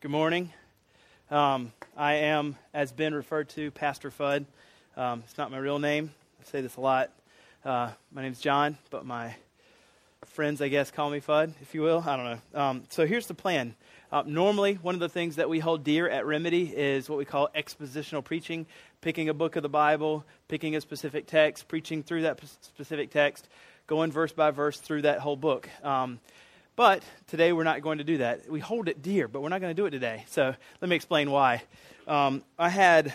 Good morning. Um, I am, as Ben referred to, Pastor Fudd. Um, it's not my real name. I say this a lot. Uh, my name's John, but my friends, I guess, call me Fudd, if you will. I don't know. Um, so here's the plan. Uh, normally, one of the things that we hold dear at Remedy is what we call expositional preaching, picking a book of the Bible, picking a specific text, preaching through that specific text, going verse by verse through that whole book. But today we're not going to do that. We hold it dear, but we're not going to do it today. So let me explain why. Um, I had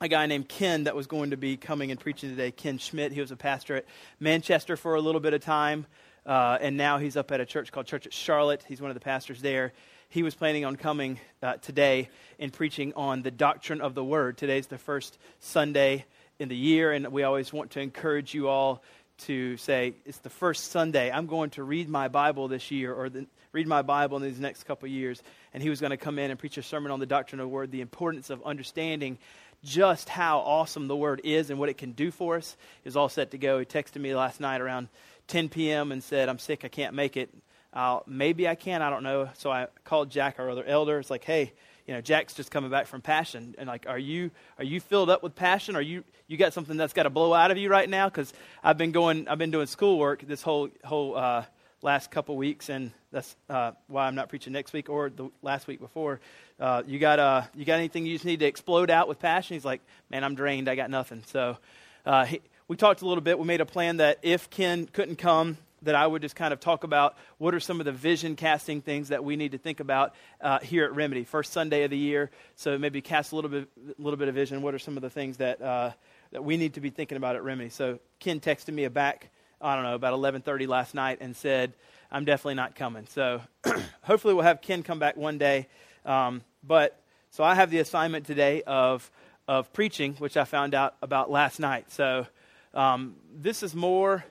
a guy named Ken that was going to be coming and preaching today, Ken Schmidt. He was a pastor at Manchester for a little bit of time, uh, and now he's up at a church called Church at Charlotte. He's one of the pastors there. He was planning on coming uh, today and preaching on the doctrine of the Word. Today's the first Sunday in the year, and we always want to encourage you all to say, it's the first Sunday, I'm going to read my Bible this year or the, read my Bible in these next couple years. And he was going to come in and preach a sermon on the doctrine of the Word, the importance of understanding just how awesome the Word is and what it can do for us. He was all set to go. He texted me last night around 10 p.m. and said, I'm sick, I can't make it. Uh, maybe I can, I don't know. So I called Jack, our other elder. It's like, hey, you know, Jack's just coming back from passion, and like, are you are you filled up with passion? Are you you got something that's got to blow out of you right now? Because I've been going, I've been doing schoolwork this whole whole uh, last couple weeks, and that's uh, why I'm not preaching next week or the last week before. Uh, you got uh, you got anything you just need to explode out with passion? He's like, man, I'm drained. I got nothing. So uh, he, we talked a little bit. We made a plan that if Ken couldn't come, that I would just kind of talk about what are some of the vision casting things that we need to think about uh, here at Remedy. First Sunday of the year, so maybe cast a little bit, a little bit of vision. What are some of the things that uh, that we need to be thinking about at Remedy? So Ken texted me back, I don't know, about 11:30 last night, and said, "I'm definitely not coming." So hopefully we'll have Ken come back one day. Um, but so I have the assignment today of of preaching, which I found out about last night. So um, this is more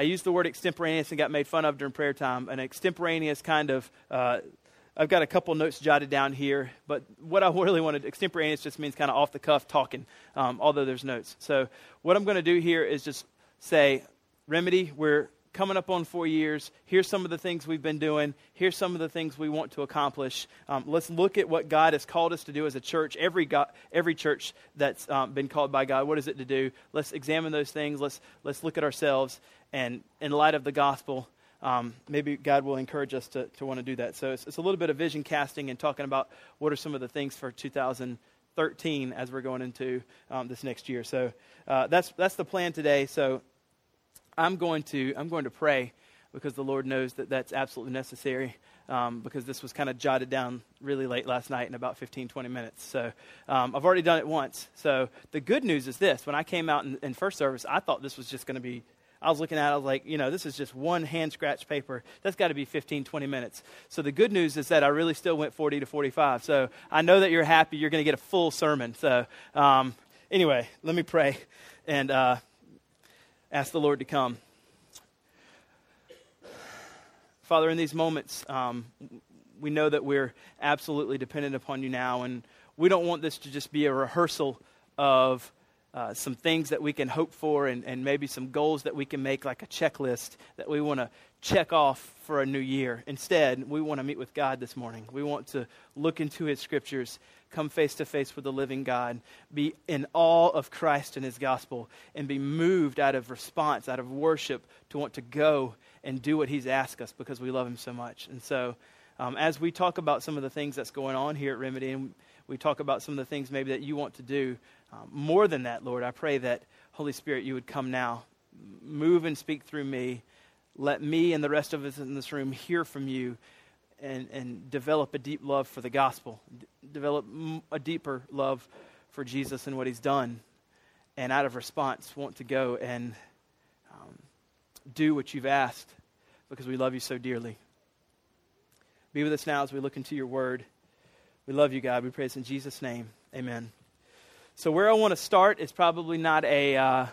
I used the word extemporaneous and got made fun of during prayer time. An extemporaneous kind of, uh, I've got a couple notes jotted down here, but what I really wanted, extemporaneous just means kind of off the cuff talking, um, although there's notes. So what I'm going to do here is just say, Remedy, we're coming up on four years. Here's some of the things we've been doing. Here's some of the things we want to accomplish. Um, let's look at what God has called us to do as a church. Every, God, every church that's um, been called by God, what is it to do? Let's examine those things. Let's, let's look at ourselves. And in light of the gospel, um, maybe God will encourage us to, to want to do that. So it's, it's, a little bit of vision casting and talking about what are some of the things for 2013 as we're going into um, this next year. So uh, that's, that's the plan today. So I'm going to, I'm going to pray because the Lord knows that that's absolutely necessary. Um, because this was kind of jotted down really late last night in about 15, 20 minutes. So um, I've already done it once. So the good news is this when I came out in, in first service, I thought this was just going to be I was looking at it, I was like, you know, this is just one hand scratch paper. That's got to be 15, 20 minutes. So the good news is that I really still went 40 to 45. So I know that you're happy. You're going to get a full sermon. So um, anyway, let me pray and uh, ask the Lord to come. Father, in these moments, um, we know that we're absolutely dependent upon you now, and we don't want this to just be a rehearsal of uh, some things that we can hope for and, and maybe some goals that we can make, like a checklist that we want to check off for a new year. Instead, we want to meet with God this morning. We want to look into His scriptures, come face to face with the living God, be in awe of Christ and His gospel, and be moved out of response, out of worship, to want to go and do what He's asked us because we love Him so much. And so, um, as we talk about some of the things that's going on here at Remedy, and we talk about some of the things maybe that you want to do, um, more than that, Lord, I pray that, Holy Spirit, you would come now, move and speak through me. Let me and the rest of us in this room hear from you and, and develop a deep love for the gospel, D- develop a deeper love for Jesus and what he's done. And out of response, want to go and um, do what you've asked because we love you so dearly. Be with us now as we look into your word. We love you, God. We praise in Jesus' name. Amen. So, where I want to start is probably not a, uh,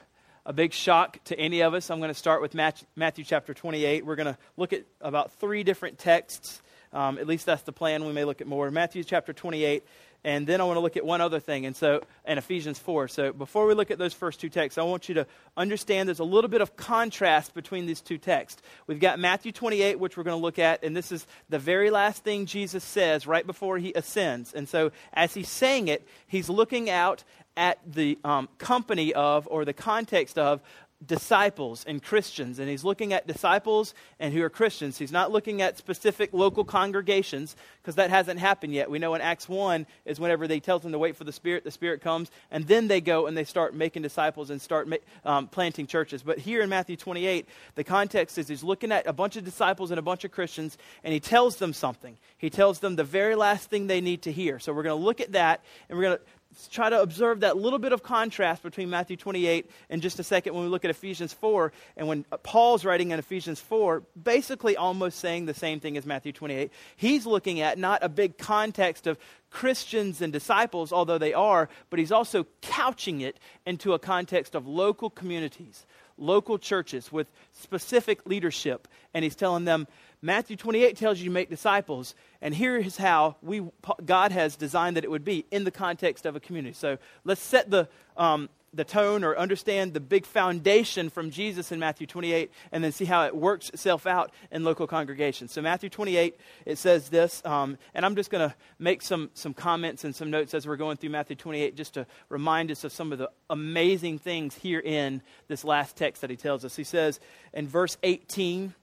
a big shock to any of us. I'm going to start with Matthew chapter 28. We're going to look at about three different texts Um, at least that's the plan. We may look at more. Matthew chapter 28, and then I want to look at one other thing, and so and Ephesians 4. So before we look at those first two texts, I want you to understand there's a little bit of contrast between these two texts. We've got Matthew 28, which we're going to look at, and this is the very last thing Jesus says right before he ascends. And so as he's saying it, he's looking out at the um, company of or the context of disciples and Christians, and he's looking at disciples and who are Christians. He's not looking at specific local congregations because that hasn't happened yet. We know in Acts 1 is whenever they tell them to wait for the Spirit, the Spirit comes, and then they go and they start making disciples and start ma- um, planting churches. But here in Matthew 28, the context is he's looking at a bunch of disciples and a bunch of Christians, and he tells them something. He tells them the very last thing they need to hear. So we're going to look at that, and we're going to try to observe that little bit of contrast between Matthew 28 in just a second when we look at Ephesians 4. And when Paul's writing in Ephesians 4, basically almost saying the same thing as Matthew 28, he's looking at not a big context of Christians and disciples, although they are, but he's also couching it into a context of local communities, local churches with specific leadership. And he's telling them, Matthew 28 tells you to make disciples, and here is how we, God has designed that it would be in the context of a community. So let's set the, um, the tone or understand the big foundation from Jesus in Matthew 28 and then see how it works itself out in local congregations. So, Matthew 28, it says this, um, and I'm just going to make some, some comments and some notes as we're going through Matthew 28 just to remind us of some of the amazing things here in this last text that he tells us. He says in verse 18,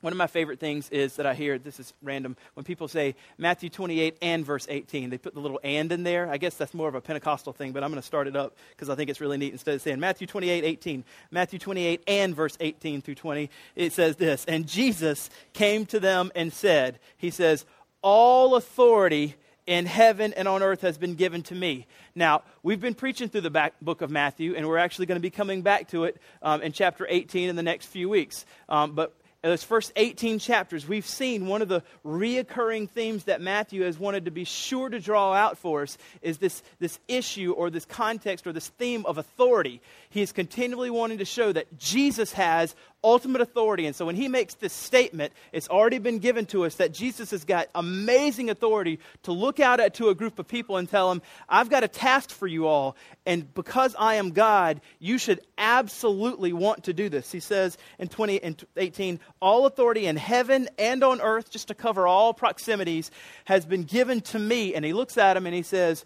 one of my favorite things is that I hear, this is random, when people say Matthew 28 and verse 18, they put the little and in there. I guess that's more of a Pentecostal thing, but I'm going to start it up because I think it's really neat. Instead of saying Matthew 28, 18, Matthew 28 and verse 18 through 20, it says this And Jesus came to them and said, He says, All authority in heaven and on earth has been given to me. Now, we've been preaching through the back book of Matthew, and we're actually going to be coming back to it um, in chapter 18 in the next few weeks. Um, but in those first 18 chapters, we've seen one of the reoccurring themes that Matthew has wanted to be sure to draw out for us is this, this issue or this context or this theme of authority. He is continually wanting to show that Jesus has ultimate authority. And so when he makes this statement, it's already been given to us that Jesus has got amazing authority to look out at to a group of people and tell them, I've got a task for you all. And because I am God, you should absolutely want to do this. He says in 20 and 18, all authority in heaven and on earth, just to cover all proximities, has been given to me. And he looks at him and he says,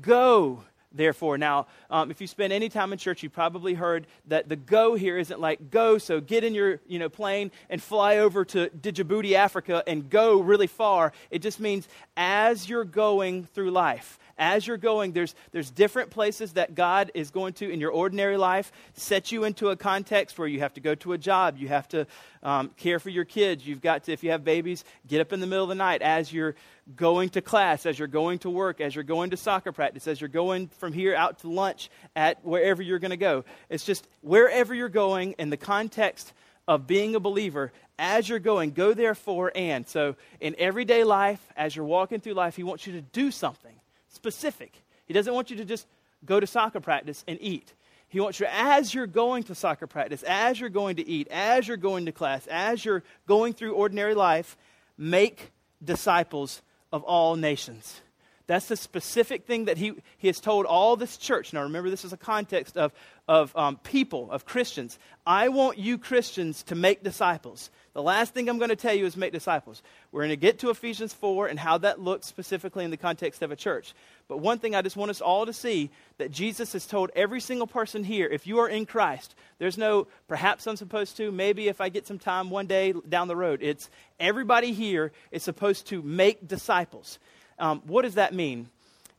Go therefore. Now, um, if you spend any time in church, you probably heard that the go here isn't like go, so get in your you know, plane and fly over to Djibouti, Africa, and go really far. It just means as you're going through life, as you're going, there's, there's different places that God is going to, in your ordinary life, set you into a context where you have to go to a job, you have to um, care for your kids, you've got to, if you have babies, get up in the middle of the night as you're going to class, as you're going to work, as you're going to soccer practice, as you're going from here out to lunch at wherever you're going to go. It's just wherever you're going in the context of being a believer, as you're going, go therefore and. So in everyday life, as you're walking through life, He wants you to do something specific. He doesn't want you to just go to soccer practice and eat. He wants you, as you're going to soccer practice, as you're going to eat, as you're going to class, as you're going through ordinary life, make disciples of all nations. That's the specific thing that he, he has told all this church. Now, remember, this is a context of, of um, people, of Christians. I want you Christians to make disciples. The last thing I'm going to tell you is make disciples. We're going to get to Ephesians 4 and how that looks specifically in the context of a church. But one thing I just want us all to see that Jesus has told every single person here if you are in Christ, there's no perhaps I'm supposed to, maybe if I get some time one day down the road. It's everybody here is supposed to make disciples. Um, what does that mean?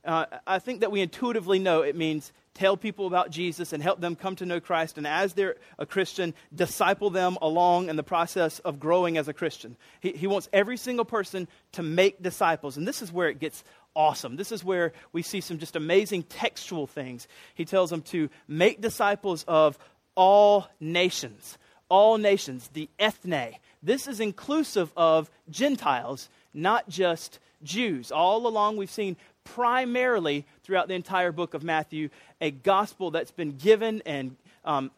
Uh, I think that we intuitively know it means tell people about Jesus and help them come to know Christ. And as they're a Christian, disciple them along in the process of growing as a Christian. He, he wants every single person to make disciples. And this is where it gets awesome. This is where we see some just amazing textual things. He tells them to make disciples of all nations. All nations, the ethne. This is inclusive of Gentiles, not just Jews. All along, we've seen primarily throughout the entire book of Matthew a gospel that's been given and um,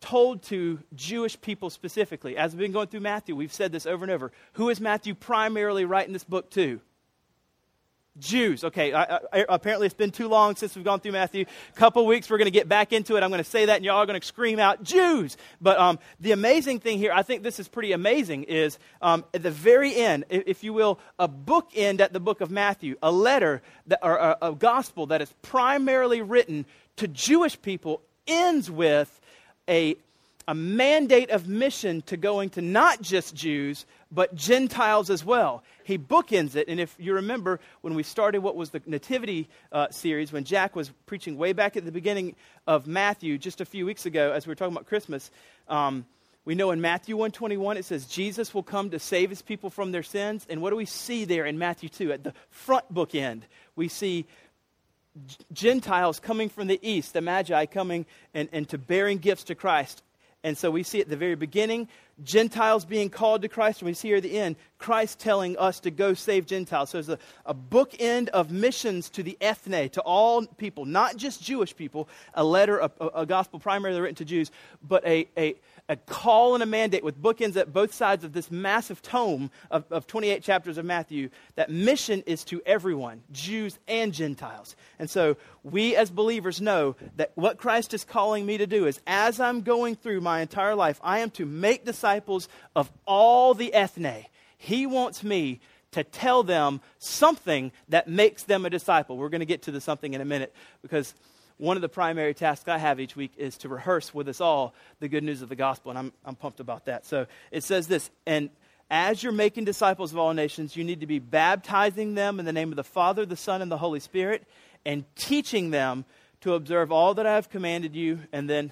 told to Jewish people specifically. As we've been going through Matthew, we've said this over and over. Who is Matthew primarily writing this book to? Jews. Okay, I, I, apparently it's been too long since we've gone through Matthew. A couple weeks, we're going to get back into it. I'm going to say that, and y'all are going to scream out, Jews. But um, the amazing thing here, I think this is pretty amazing, is um, at the very end, if you will, a bookend at the book of Matthew, a letter that, or a, a gospel that is primarily written to Jewish people ends with a a mandate of mission to going to not just Jews, but Gentiles as well. He bookends it. And if you remember, when we started what was the Nativity uh, series, when Jack was preaching way back at the beginning of Matthew just a few weeks ago, as we were talking about Christmas, um, we know in Matthew 121 it says Jesus will come to save his people from their sins. And what do we see there in Matthew 2? At the front bookend, we see Gentiles coming from the east, the Magi coming and, and to bearing gifts to Christ. And so we see at the very beginning, Gentiles being called to Christ, and we see here at the end, Christ telling us to go save Gentiles. So there's a, a bookend of missions to the ethne, to all people, not just Jewish people, a letter, a, a gospel primarily written to Jews, but a, a a call and a mandate with bookends at both sides of this massive tome of, of 28 chapters of Matthew. That mission is to everyone, Jews and Gentiles. And so we as believers know that what Christ is calling me to do is as I'm going through my entire life, I am to make disciples of all the ethne. He wants me to tell them something that makes them a disciple. We're going to get to the something in a minute because one of the primary tasks I have each week is to rehearse with us all the good news of the gospel, and I'm, I'm pumped about that. So it says this, and as you're making disciples of all nations, you need to be baptizing them in the name of the Father, the Son, and the Holy Spirit, and teaching them to observe all that I have commanded you, and then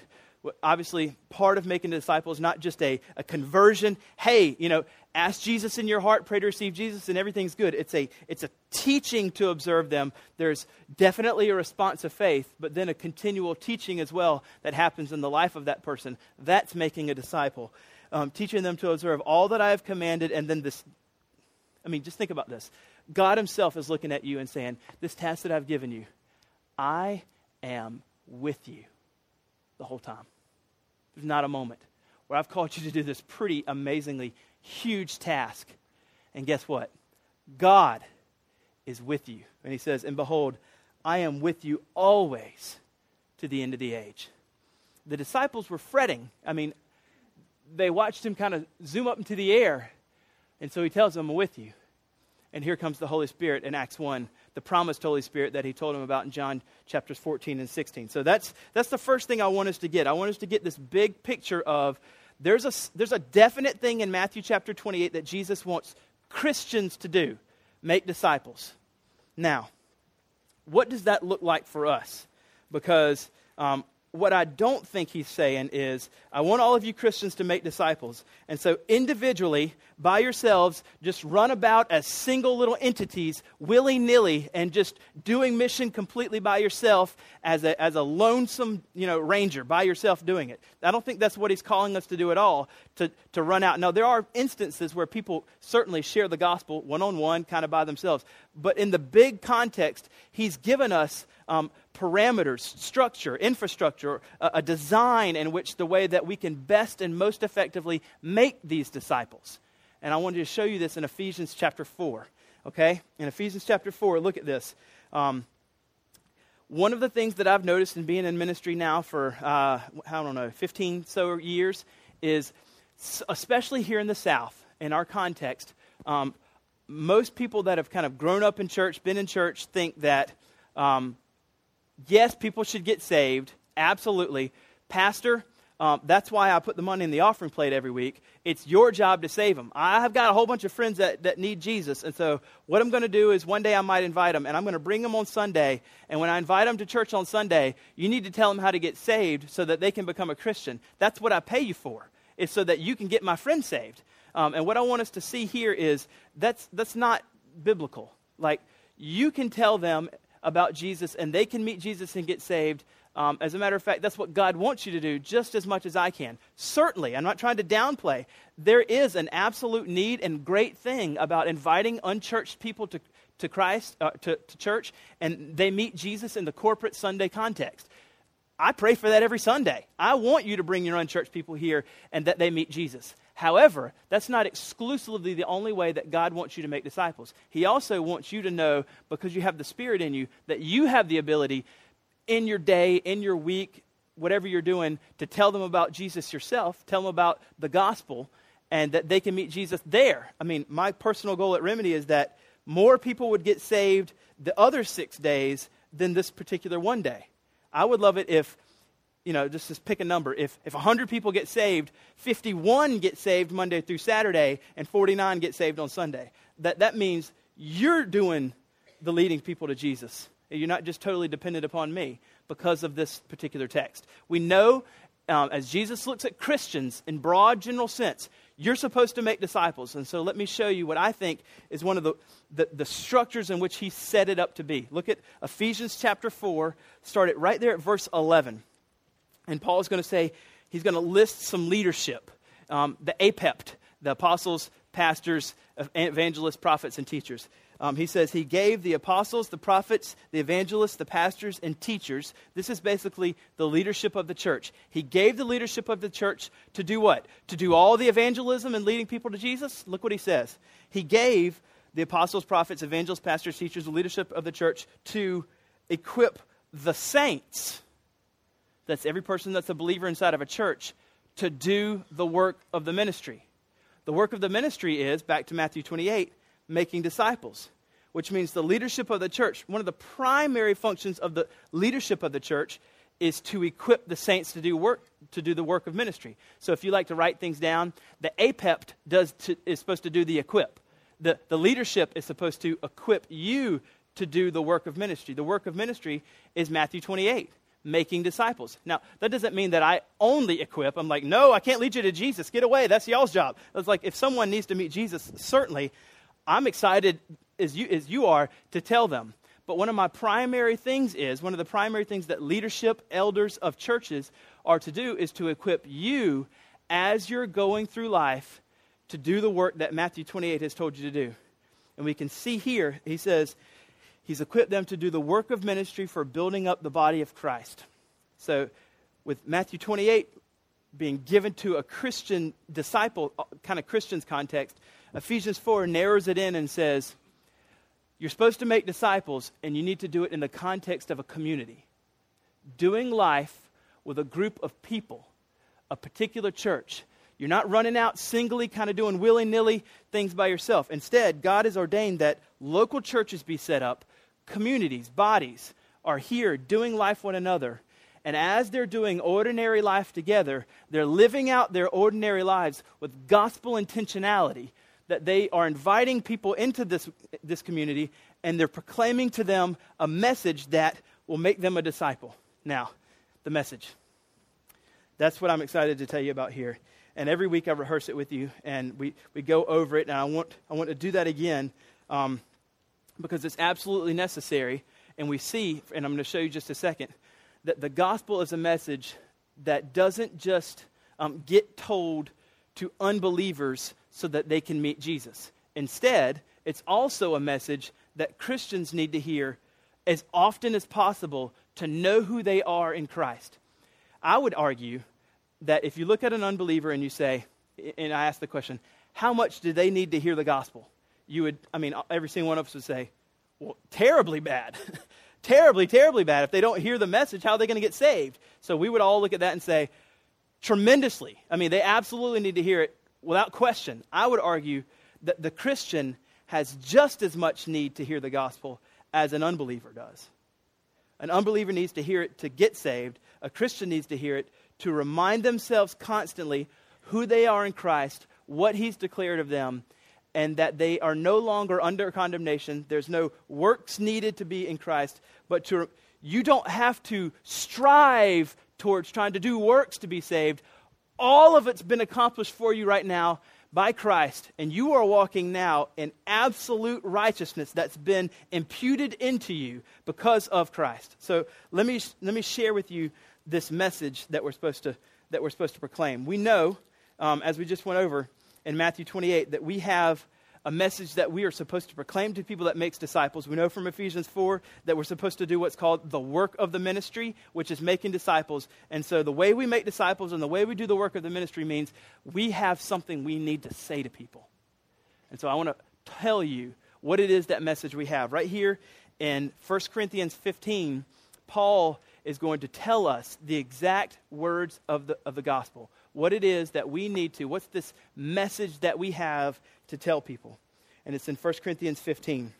obviously part of making disciples not just a, a conversion. Hey you know ask jesus in your heart pray to receive jesus and everything's good. It's a it's a teaching to observe them. There's definitely a response of faith but then a continual teaching as well that happens in the life of that person. That's making a disciple. Um, teaching them to observe all that i have commanded and then this i mean just think about this. God himself is looking at you and saying this task that i've given you i am with you the whole time there's not a moment where I've called you to do this pretty amazingly huge task. And guess what? God is with you. And he says, And behold, I am with you always to the end of the age. The disciples were fretting. I mean, they watched him kind of zoom up into the air. And so he tells them, I'm with you. And here comes the Holy Spirit in Acts 1 the promised Holy Spirit that he told him about in John chapters 14 and 16. So that's, that's the first thing I want us to get. I want us to get this big picture of there's a, there's a definite thing in Matthew chapter 28 that Jesus wants Christians to do make disciples. Now, what does that look like for us? Because um, what I don't think he's saying is, I want all of you Christians to make disciples. And so, individually, by yourselves, just run about as single little entities, willy nilly, and just doing mission completely by yourself as a, as a lonesome you know, ranger, by yourself doing it. I don't think that's what he's calling us to do at all, to, to run out. No, there are instances where people certainly share the gospel one on one, kind of by themselves. But in the big context, he's given us um, parameters, structure, infrastructure, a, a design in which the way that we can best and most effectively make these disciples. And I wanted to show you this in Ephesians chapter 4. Okay? In Ephesians chapter 4, look at this. Um, one of the things that I've noticed in being in ministry now for, uh, I don't know, 15 so years is, especially here in the South, in our context, um, most people that have kind of grown up in church, been in church, think that um, yes, people should get saved. Absolutely. Pastor, um, that's why I put the money in the offering plate every week. It's your job to save them. I have got a whole bunch of friends that, that need Jesus. And so, what I'm going to do is one day I might invite them, and I'm going to bring them on Sunday. And when I invite them to church on Sunday, you need to tell them how to get saved so that they can become a Christian. That's what I pay you for, is so that you can get my friends saved. Um, and what I want us to see here is that's, that's not biblical. Like, you can tell them about Jesus and they can meet Jesus and get saved. Um, as a matter of fact, that's what God wants you to do just as much as I can. Certainly, I'm not trying to downplay. There is an absolute need and great thing about inviting unchurched people to, to Christ, uh, to, to church, and they meet Jesus in the corporate Sunday context. I pray for that every Sunday. I want you to bring your unchurched people here and that they meet Jesus. However, that's not exclusively the only way that God wants you to make disciples. He also wants you to know, because you have the Spirit in you, that you have the ability in your day, in your week, whatever you're doing, to tell them about Jesus yourself, tell them about the gospel, and that they can meet Jesus there. I mean, my personal goal at Remedy is that more people would get saved the other six days than this particular one day. I would love it if, you know, just, just pick a number. If, if 100 people get saved, 51 get saved Monday through Saturday, and 49 get saved on Sunday. That, that means you're doing the leading people to Jesus. You're not just totally dependent upon me because of this particular text. We know um, as Jesus looks at Christians in broad general sense, you're supposed to make disciples. And so let me show you what I think is one of the, the, the, structures in which he set it up to be. Look at Ephesians chapter 4, start it right there at verse 11. And Paul is going to say, he's going to list some leadership. Um, the apept, the apostles, pastors, evangelists, prophets, and teachers. Um, he says he gave the apostles, the prophets, the evangelists, the pastors, and teachers. This is basically the leadership of the church. He gave the leadership of the church to do what? To do all the evangelism and leading people to Jesus? Look what he says. He gave the apostles, prophets, evangelists, pastors, teachers, the leadership of the church to equip the saints. That's every person that's a believer inside of a church to do the work of the ministry. The work of the ministry is, back to Matthew 28, making disciples, which means the leadership of the church, one of the primary functions of the leadership of the church is to equip the saints to do work to do the work of ministry. So if you like to write things down, the apept does to, is supposed to do the equip. The, the leadership is supposed to equip you to do the work of ministry. The work of ministry is Matthew 28, making disciples. Now, that doesn't mean that I only equip. I'm like, no, I can't lead you to Jesus. Get away. That's y'all's job. It's like if someone needs to meet Jesus, certainly I'm excited as you, as you are to tell them. But one of my primary things is, one of the primary things that leadership, elders of churches are to do is to equip you as you're going through life to do the work that Matthew 28 has told you to do. And we can see here, he says, he's equipped them to do the work of ministry for building up the body of Christ. So, with Matthew 28 being given to a Christian disciple, uh, kind of Christian's context, Ephesians 4 narrows it in and says, You're supposed to make disciples, and you need to do it in the context of a community. Doing life with a group of people, a particular church. You're not running out singly, kind of doing willy nilly things by yourself. Instead, God has ordained that local churches be set up, communities, bodies are here doing life one another. And as they're doing ordinary life together, they're living out their ordinary lives with gospel intentionality that they are inviting people into this, this community and they're proclaiming to them a message that will make them a disciple. Now, the message. That's what I'm excited to tell you about here. And every week I rehearse it with you and we, we go over it. And I want, I want to do that again um, because it's absolutely necessary. And we see, and I'm going to show you just a second, that the gospel is a message that doesn't just um, get told to unbelievers so that they can meet Jesus. Instead, it's also a message that Christians need to hear as often as possible to know who they are in Christ. I would argue that if you look at an unbeliever and you say, and I ask the question, how much do they need to hear the gospel? You would, I mean, every single one of us would say, well, terribly bad. terribly, terribly bad. If they don't hear the message, how are they going to get saved? So we would all look at that and say, tremendously. I mean, they absolutely need to hear it without question, I would argue that the Christian has just as much need to hear the gospel as an unbeliever does. An unbeliever needs to hear it to get saved. A Christian needs to hear it to remind themselves constantly who they are in Christ, what He's declared of them, and that they are no longer under condemnation. There's no works needed to be in Christ, but to, you don't have to strive towards trying to do works to be saved. All of it's been accomplished for you right now by Christ, and you are walking now in absolute righteousness that's been imputed into you because of Christ. So let me, let me share with you this message that we're supposed to, that we're supposed to proclaim. We know, um, as we just went over in Matthew 28, that we have a message that we are supposed to proclaim to people that makes disciples. We know from Ephesians 4 that we're supposed to do what's called the work of the ministry, which is making disciples. And so the way we make disciples and the way we do the work of the ministry means we have something we need to say to people. And so I want to tell you what it is that message we have. Right here in 1 Corinthians 15, Paul is going to tell us the exact words of the, of the gospel. What it is that we need to, what's this message that we have to tell people. And it's in 1 Corinthians 15.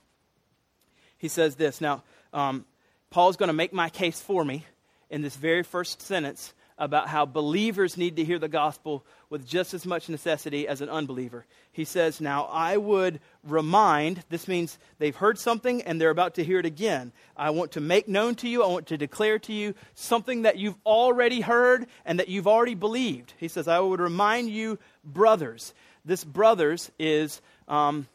He says this. Now, um, Paul's going to make my case for me in this very first sentence about how believers need to hear the gospel with just as much necessity as an unbeliever. He says, Now I would remind, this means they've heard something and they're about to hear it again. I want to make known to you, I want to declare to you something that you've already heard and that you've already believed. He says, I would remind you, brothers. This brothers is. Um,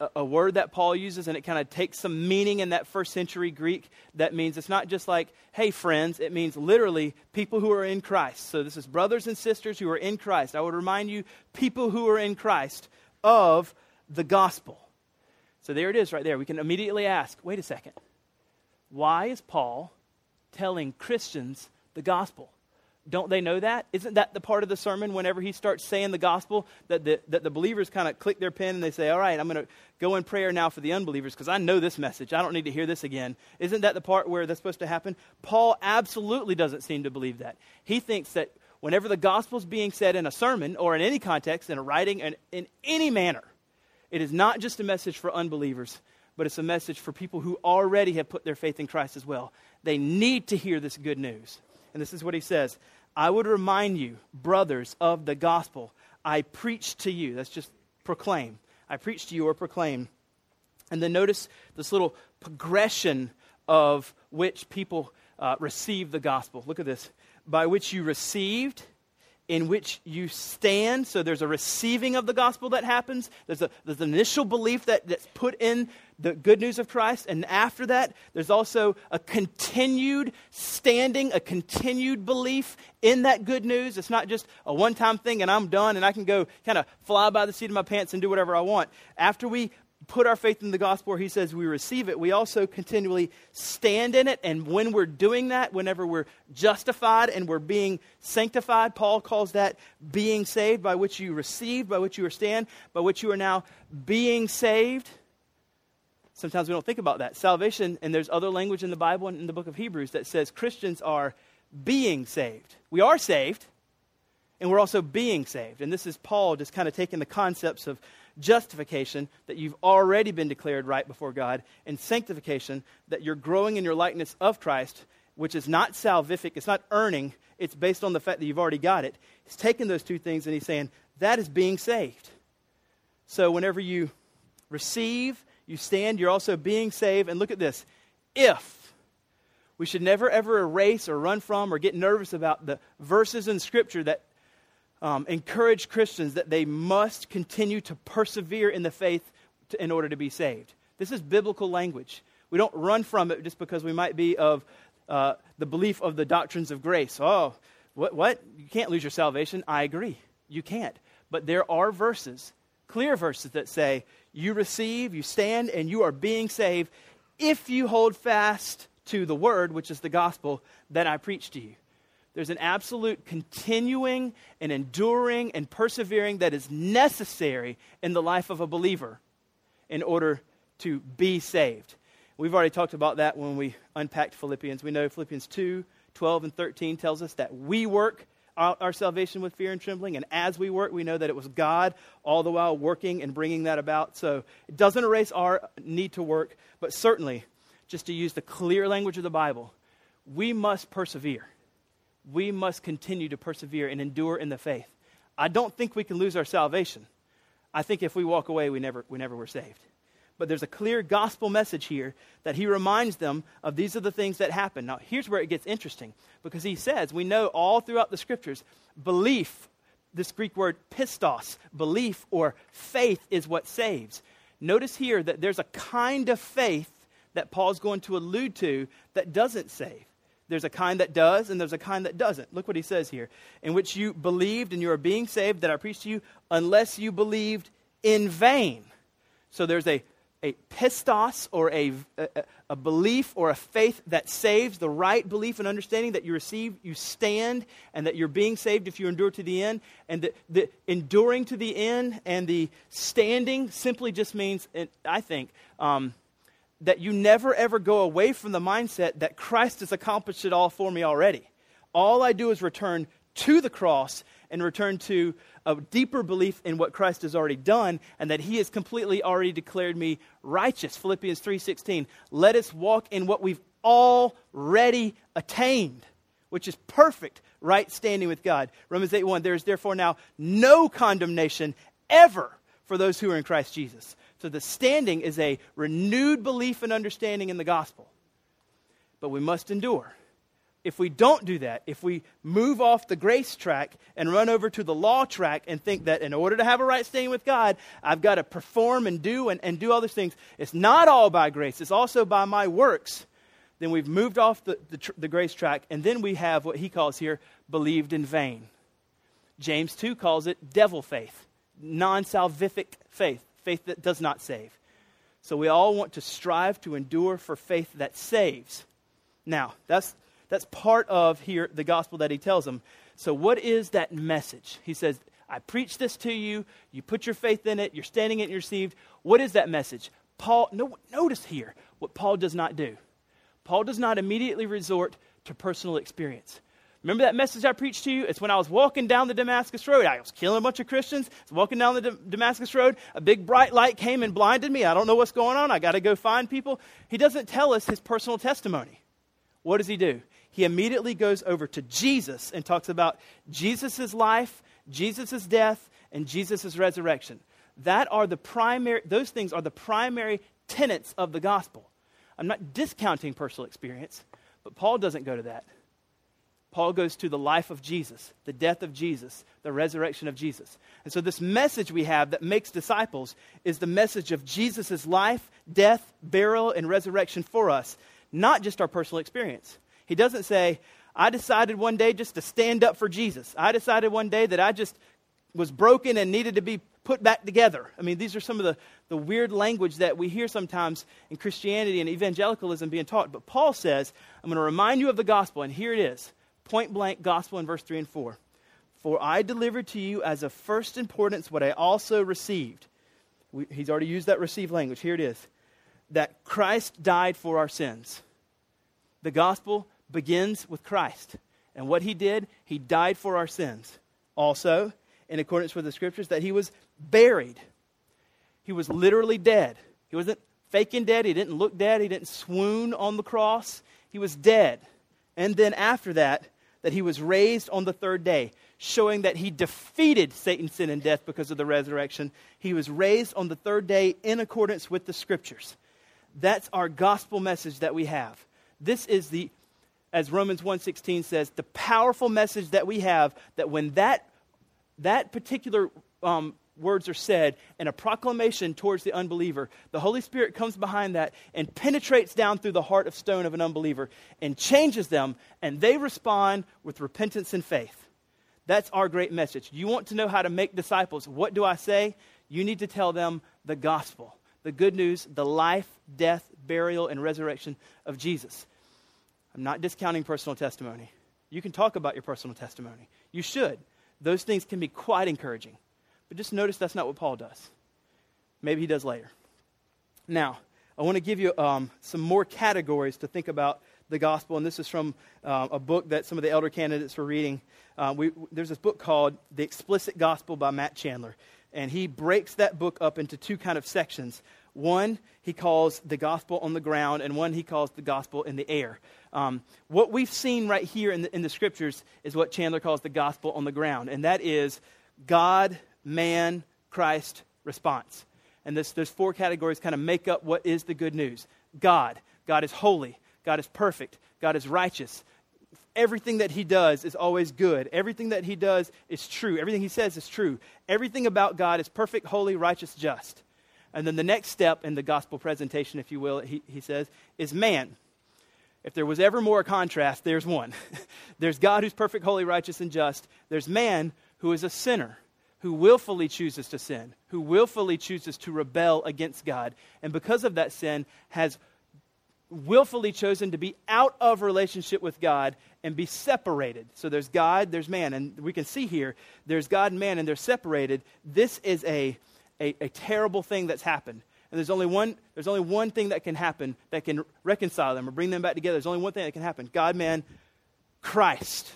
a, a, word that Paul uses, and it kind of takes some meaning in that first century Greek. That means it's not just like, hey, friends, it means literally people who are in Christ. So this is brothers and sisters who are in Christ. I would remind you, people who are in Christ, of the gospel. So there it is right there. We can immediately ask wait a second. Why is Paul telling Christians the gospel? Don't they know that? Isn't that the part of the sermon whenever he starts saying the gospel that the, that the believers kind of click their pen and they say, All right, I'm going to go in prayer now for the unbelievers because I know this message. I don't need to hear this again. Isn't that the part where that's supposed to happen? Paul absolutely doesn't seem to believe that. He thinks that whenever the gospel is being said in a sermon or in any context, in a writing, and in any manner, it is not just a message for unbelievers, but it's a message for people who already have put their faith in Christ as well. They need to hear this good news. And this is what he says I would remind you, brothers, of the gospel I preach to you. That's just proclaim. I preach to you or proclaim. And then notice this little progression of which people uh, receive the gospel. Look at this. By which you received in which you stand. So there's a receiving of the gospel that happens. There's, a, there's an initial belief that, that's put in the good news of Christ. And after that, there's also a continued standing, a continued belief in that good news. It's not just a one time thing and I'm done and I can go kind of fly by the seat of my pants and do whatever I want. After we put our faith in the gospel he says we receive it, we also continually stand in it. And when we're doing that, whenever we're justified and we're being sanctified, Paul calls that being saved, by which you receive, by which you are stand, by which you are now being saved. Sometimes we don't think about that. Salvation, and there's other language in the Bible and in the book of Hebrews that says Christians are being saved. We are saved, and we're also being saved. And this is Paul just kind of taking the concepts of justification, that you've already been declared right before God, and sanctification, that you're growing in your likeness of Christ, which is not salvific, it's not earning, it's based on the fact that you've already got it. He's taking those two things and he's saying, that is being saved. So whenever you receive, you stand, you're also being saved. And look at this. If we should never ever erase or run from or get nervous about the verses in Scripture that um, encourage Christians that they must continue to persevere in the faith to, in order to be saved. This is biblical language. We don't run from it just because we might be of uh, the belief of the doctrines of grace. Oh, what, what? You can't lose your salvation. I agree. You can't. But there are verses, clear verses, that say you receive, you stand, and you are being saved if you hold fast to the word, which is the gospel that I preach to you. There's an absolute continuing and enduring and persevering that is necessary in the life of a believer in order to be saved. We've already talked about that when we unpacked Philippians. We know Philippians 2 12 and 13 tells us that we work our salvation with fear and trembling, and as we work, we know that it was God all the while working and bringing that about. So it doesn't erase our need to work, but certainly, just to use the clear language of the Bible, we must persevere we must continue to persevere and endure in the faith. I don't think we can lose our salvation. I think if we walk away, we never, we never were saved. But there's a clear gospel message here that he reminds them of these are the things that happen. Now, here's where it gets interesting because he says, we know all throughout the scriptures, belief, this Greek word pistos, belief or faith is what saves. Notice here that there's a kind of faith that Paul's going to allude to that doesn't save. There's a kind that does, and there's a kind that doesn't. Look what he says here. In which you believed and you are being saved, that I preach to you, unless you believed in vain. So there's a, a pistos or a, a, a belief or a faith that saves, the right belief and understanding that you receive, you stand, and that you're being saved if you endure to the end. And the, the enduring to the end and the standing simply just means, I think, um, that you never ever go away from the mindset that Christ has accomplished it all for me already. All I do is return to the cross and return to a deeper belief in what Christ has already done and that he has completely already declared me righteous. Philippians 3:16. Let us walk in what we've already attained, which is perfect right standing with God. Romans 8:1. There is therefore now no condemnation ever for those who are in Christ Jesus. So the standing is a renewed belief and understanding in the gospel. But we must endure if we don't do that, if we move off the grace track and run over to the law track and think that in order to have a right standing with God, I've got to perform and do and, and do all these things, it's not all by grace, it's also by my works, then we've moved off the, the, the grace track, and then we have what he calls here believed in vain. James 2 calls it devil faith, non salvific faith, faith that does not save. So we all want to strive to endure for faith that saves. Now, that's that's part of here the gospel that he tells them. So, what is that message? He says, I preach this to you. You put your faith in it. You're standing it and you're received. What is that message? Paul, no, notice here what Paul does not do. Paul does not immediately resort to personal experience. Remember that message I preached to you? It's when I was walking down the Damascus Road. I was killing a bunch of Christians. I was walking down the D- Damascus Road. A big bright light came and blinded me. I don't know what's going on. I got to go find people. He doesn't tell us his personal testimony. What does he do? He immediately goes over to Jesus and talks about Jesus' life, Jesus' death, and Jesus' resurrection. That are the primary, those things are the primary tenets of the gospel. I'm not discounting personal experience, but Paul doesn't go to that. Paul goes to the life of Jesus, the death of Jesus, the resurrection of Jesus. And so, this message we have that makes disciples is the message of Jesus' life, death, burial, and resurrection for us, not just our personal experience. He doesn't say, I decided one day just to stand up for Jesus. I decided one day that I just was broken and needed to be put back together. I mean, these are some of the, the weird language that we hear sometimes in Christianity and evangelicalism being taught. But Paul says, I'm going to remind you of the gospel, and here it is point blank gospel in verse 3 and 4. For I delivered to you as of first importance what I also received. We, he's already used that receive language. Here it is that Christ died for our sins. The gospel begins with Christ. And what he did, he died for our sins. Also, in accordance with the scriptures, that he was buried. He was literally dead. He wasn't faking dead. He didn't look dead. He didn't swoon on the cross. He was dead. And then after that, that he was raised on the third day, showing that he defeated Satan, sin, and death because of the resurrection. He was raised on the third day in accordance with the scriptures. That's our gospel message that we have. This is the as Romans 1:16 says, the powerful message that we have that when that that particular um, words are said and a proclamation towards the unbeliever, the Holy Spirit comes behind that and penetrates down through the heart of stone of an unbeliever and changes them, and they respond with repentance and faith. That's our great message. You want to know how to make disciples. What do I say? You need to tell them the gospel, the good news, the life, death, burial, and resurrection of Jesus. I'm not discounting personal testimony. You can talk about your personal testimony. You should. Those things can be quite encouraging. But just notice that's not what Paul does. Maybe he does later. Now, I want to give you um, some more categories to think about the gospel, and this is from uh, a book that some of the elder candidates were reading. Uh, we, there's this book called The Explicit Gospel by Matt Chandler, and he breaks that book up into two kind of sections. One he calls the gospel on the ground, and one he calls the gospel in the air. Um, what we've seen right here in the, in the scriptures is what Chandler calls the gospel on the ground, and that is God, man, Christ response. And this, those four categories kind of make up what is the good news. God. God is holy. God is perfect. God is righteous. Everything that he does is always good. Everything that he does is true. Everything he says is true. Everything about God is perfect, holy, righteous, just. And then the next step in the gospel presentation, if you will, he, he says, is man. If there was ever more contrast, there's one. there's God who's perfect, holy, righteous, and just. There's man who is a sinner, who willfully chooses to sin, who willfully chooses to rebel against God, and because of that sin has willfully chosen to be out of relationship with God and be separated. So there's God, there's man, and we can see here there's God and man, and they're separated. This is a, a, a terrible thing that's happened. And there's only one there's only one thing that can happen that can reconcile them or bring them back together. There's only one thing that can happen. God, man, Christ.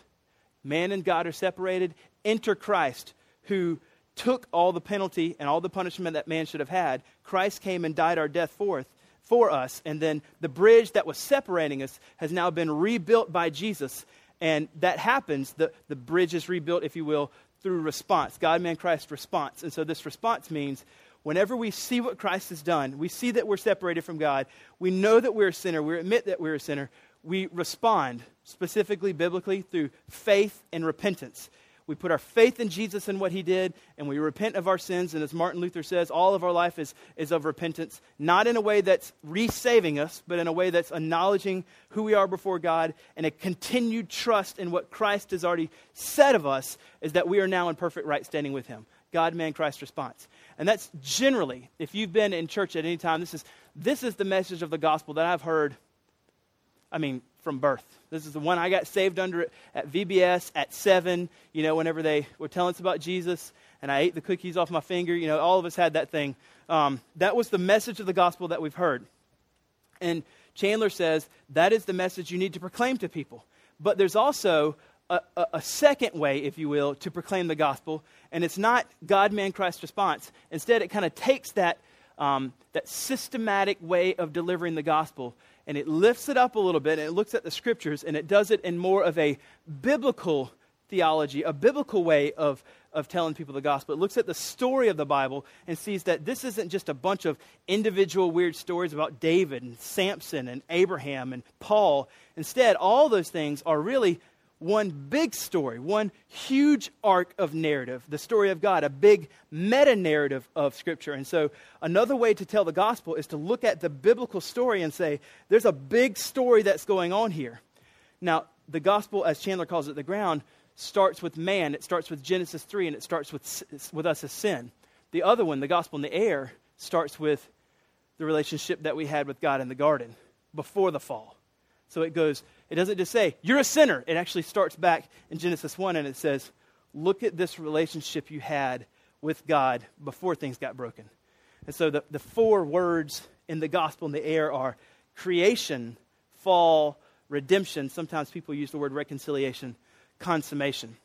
Man and God are separated. Enter Christ, who took all the penalty and all the punishment that man should have had. Christ came and died our death forth for us. And then the bridge that was separating us has now been rebuilt by Jesus. And that happens, the, the bridge is rebuilt, if you will, through response God, man, Christ response. And so this response means whenever we see what Christ has done, we see that we're separated from God, we know that we're a sinner, we admit that we're a sinner, we respond specifically biblically through faith and repentance. We put our faith in Jesus and what he did, and we repent of our sins. And as Martin Luther says, all of our life is, is of repentance, not in a way that's resaving us, but in a way that's acknowledging who we are before God and a continued trust in what Christ has already said of us is that we are now in perfect right standing with him. God, man, Christ response. And that's generally, if you've been in church at any time, this is, this is the message of the gospel that I've heard, I mean, from birth. This is the one I got saved under at VBS at seven, you know, whenever they were telling us about Jesus, and I ate the cookies off my finger. You know, all of us had that thing. Um, that was the message of the gospel that we've heard. And Chandler says that is the message you need to proclaim to people. But there's also a, a, a, second way, if you will, to proclaim the gospel, and it's not God, man, Christ response. Instead, it kind of takes that, um, that systematic way of delivering the gospel and it lifts it up a little bit and it looks at the scriptures and it does it in more of a biblical theology, a biblical way of, of telling people the gospel. It looks at the story of the Bible and sees that this isn't just a bunch of individual weird stories about David and Samson and Abraham and Paul. Instead, all those things are really one big story, one huge arc of narrative, the story of God, a big meta narrative of Scripture. And so, another way to tell the gospel is to look at the biblical story and say, there's a big story that's going on here. Now, the gospel, as Chandler calls it, the ground, starts with man. It starts with Genesis 3, and it starts with, with us as sin. The other one, the gospel in the air, starts with the relationship that we had with God in the garden before the fall. So it goes it doesn't just say, you're a sinner. It actually starts back in Genesis 1 and it says, look at this relationship you had with God before things got broken. And so the, the four words in the gospel in the air are creation, fall, redemption. Sometimes people use the word reconciliation, consummation.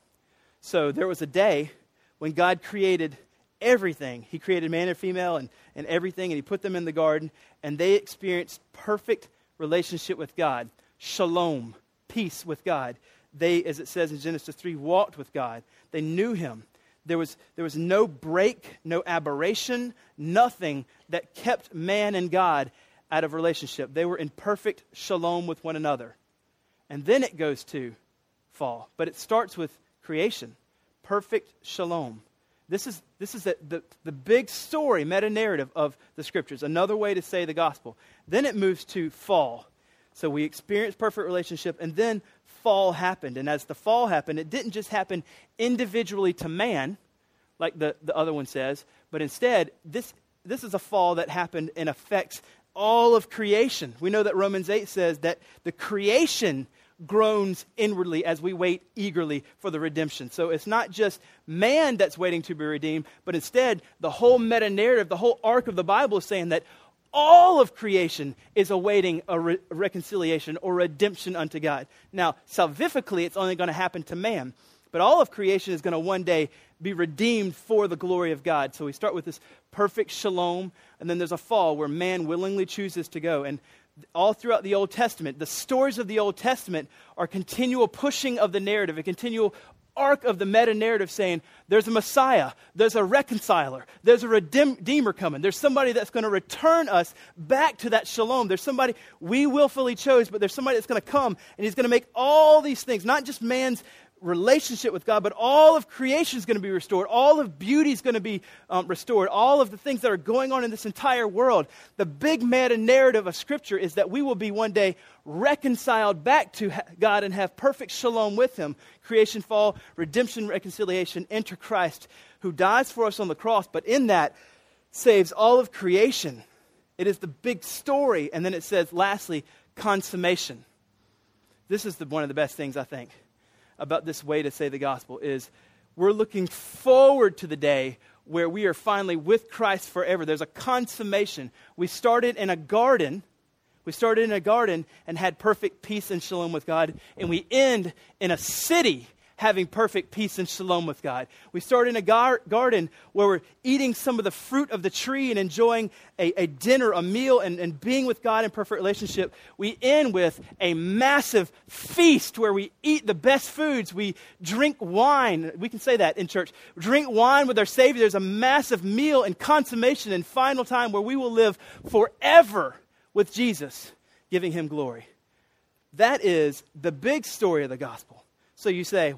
So there was a day when God created everything. He created man and female and, and everything, and He put them in the garden, and they experienced perfect relationship with God shalom, peace with God. They, as it says in Genesis 3, walked with God. They knew Him. There was, there was no break, no aberration, nothing that kept man and God out of relationship. They were in perfect shalom with one another. And then it goes to fall. But it starts with creation perfect shalom. This is, this is the, the, the big story, meta narrative of the scriptures, another way to say the gospel. Then it moves to fall. So we experienced perfect relationship, and then fall happened. And as the fall happened, it didn't just happen individually to man, like the, the other one says, but instead, this, this is a fall that happened and affects all of creation. We know that Romans 8 says that the creation groans inwardly as we wait eagerly for the redemption. So it's not just man that's waiting to be redeemed, but instead the whole meta narrative, the whole arc of the Bible is saying that all of creation is awaiting a, re- reconciliation or redemption unto God. Now, salvifically, it's only going to happen to man, but all of creation is going to one day be redeemed for the glory of God. So we start with this perfect shalom, and then there's a fall where man willingly chooses to go. And all throughout the Old Testament, the stories of the Old Testament are continual pushing of the narrative, a continual arc of the meta narrative saying there's a Messiah, there's a reconciler, there's a redeemer coming, there's somebody that's going to return us back to that shalom. There's somebody we willfully chose, but there's somebody that's going to come and he's going to make all these things, not just man's relationship with God, but all of creation is going to be restored. All of beauty is going to be um, restored. All of the things that are going on in this entire world. The big meta narrative of Scripture is that we will be one day reconciled back to God and have perfect shalom with Him. Creation, fall, redemption, reconciliation, enter Christ, who dies for us on the cross, but in that saves all of creation. It is the big story. And then it says, lastly, consummation. This is the, one of the best things, I think about this way to say the gospel is we're looking forward to the day where we are finally with Christ forever. There's a consummation. We started in a garden. We started in a garden and had perfect peace and shalom with God, and we end in a city having perfect peace and shalom with God. We start in a gar- garden where we're eating some of the fruit of the tree and enjoying a, a dinner, a meal, and, and being with God in perfect relationship. We end with a massive feast where we eat the best foods. We drink wine. We can say that in church. Drink wine with our Savior. There's a massive meal and consummation and final time where we will live forever with Jesus, giving him glory. That is the big story of the gospel. So you say,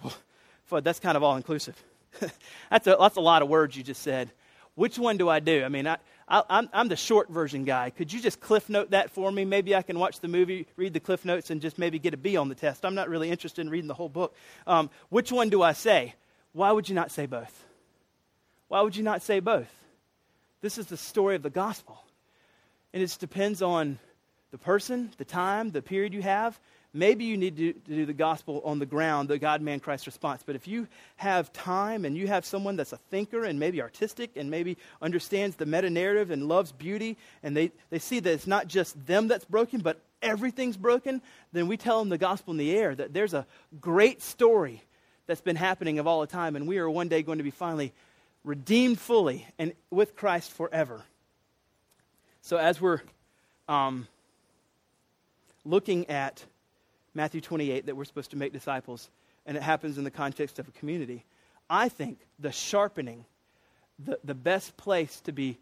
well, that's kind of all inclusive. that's, a, that's a lot of words you just said. Which one do I do? I mean, I, I, am the short version guy. Could you just cliff note that for me? Maybe I can watch the movie, read the cliff notes, and just maybe get a B on the test. I'm not really interested in reading the whole book. Um, which one do I say? Why would you not say both? Why would you not say both? This is the story of the gospel. And it depends on the person, the time, the period you have, maybe you need to, do the gospel on the ground, the God man Christ response. But if you have time and you have someone that's a thinker and maybe artistic and maybe understands the meta narrative and loves beauty, and they, they see that it's not just them that's broken, but everything's broken, then we tell them the gospel in the air that there's a great story that's been happening of all the time, and we are one day going to be finally redeemed fully and with Christ forever. So as we're um, looking at Matthew 28, that we're supposed to make disciples, and it happens in the context of a community. I think the sharpening, the, the best place to be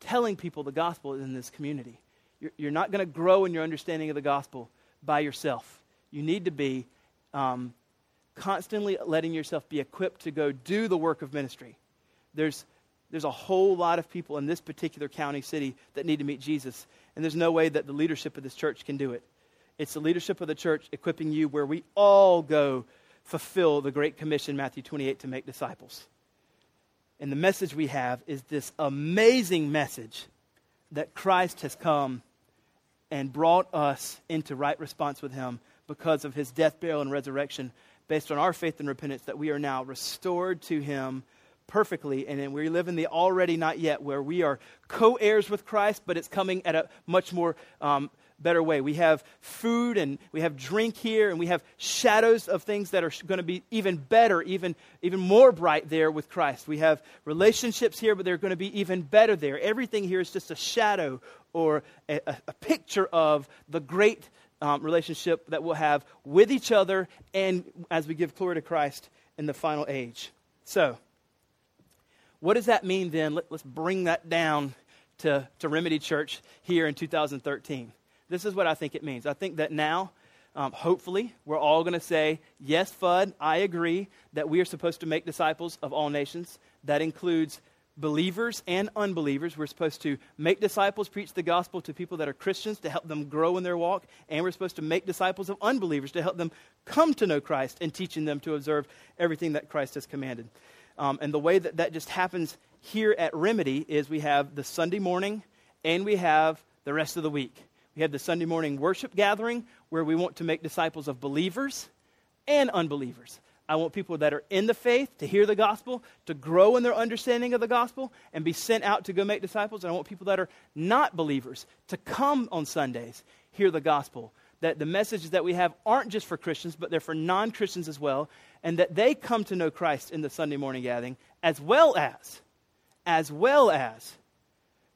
telling people the gospel is in this community. You're, you're not going to grow in your understanding of the gospel by yourself. You need to be um, constantly letting yourself be equipped to go do the work of ministry. There's, there's a whole lot of people in this particular county city that need to meet Jesus, and there's no way that the leadership of this church can do it. It's the leadership of the church equipping you where we all go fulfill the Great Commission, Matthew 28, to make disciples. And the message we have is this amazing message that Christ has come and brought us into right response with Him because of His death, burial, and resurrection, based on our faith and repentance, that we are now restored to Him perfectly. And we live in the already not yet, where we are co heirs with Christ, but it's coming at a much more. Um, better way. We have food and we have drink here, and we have shadows of things that are going to be even better, even, even more bright there with Christ. We have relationships here, but they're going to be even better there. Everything here is just a shadow or a, a picture of the great um, relationship that we'll have with each other and as we give glory to Christ in the final age. So, what does that mean then? Let, us bring that down to, to Remedy Church here in 2013. This is what I think it means. I think that now, um, hopefully, we're all going to say, Yes, Fudd, I agree that we are supposed to make disciples of all nations. That includes believers and unbelievers. We're supposed to make disciples, preach the gospel to people that are Christians to help them grow in their walk. And we're supposed to make disciples of unbelievers to help them come to know Christ and teaching them to observe everything that Christ has commanded. Um, and the way that that just happens here at Remedy is we have the Sunday morning and we have the rest of the week. We have the Sunday morning worship gathering where we want to make disciples of believers and unbelievers. I want people that are in the faith to hear the gospel, to grow in their understanding of the gospel, and be sent out to go make disciples. And I want people that are not believers to come on Sundays, hear the gospel. That the messages that we have aren't just for Christians, but they're for non Christians as well, and that they come to know Christ in the Sunday morning gathering, as well as, as well as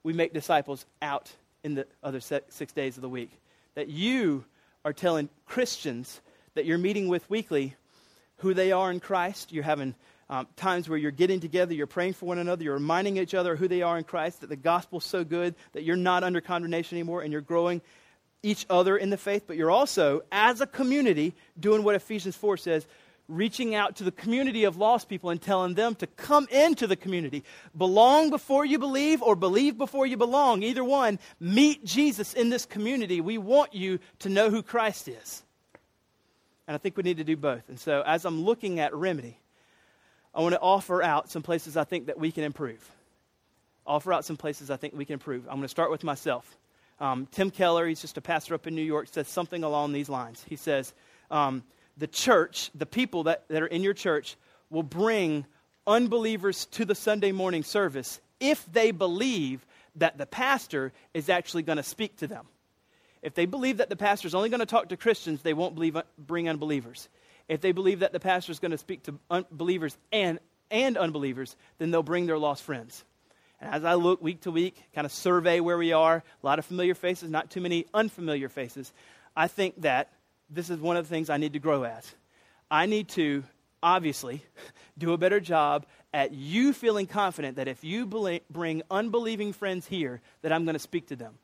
we make disciples out in the other six days of the week. That you are telling Christians that you're meeting with weekly who they are in Christ. You're having um, times where you're getting together, you're praying for one another, you're reminding each other who they are in Christ, that the gospel's so good that you're not under condemnation anymore, and you're growing each other in the faith. But you're also, as a community, doing what Ephesians 4 says reaching out to the community of lost people and telling them to come into the community. Belong before you believe or believe before you belong. Either one, meet Jesus in this community. We want you to know who Christ is. And I think we need to do both. And so as I'm looking at Remedy, I want to offer out some places I think that we can improve. Offer out some places I think we can improve. I'm going to start with myself. Um, Tim Keller, he's just a pastor up in New York, says something along these lines. He says, um, The church, the people that, that are in your church, will bring unbelievers to the Sunday morning service if they believe that the pastor is actually going to speak to them. If they believe that the pastor is only going to talk to Christians, they won't believe, bring unbelievers. If they believe that the pastor is going to speak to unbelievers and, and unbelievers, then they'll bring their lost friends. And as I look week to week, kind of survey where we are, a lot of familiar faces, not too many unfamiliar faces, I think that this is one of the things I need to grow at. I need to, obviously, do a better job at you feeling confident that if you bring unbelieving friends here, that I'm going to speak to them.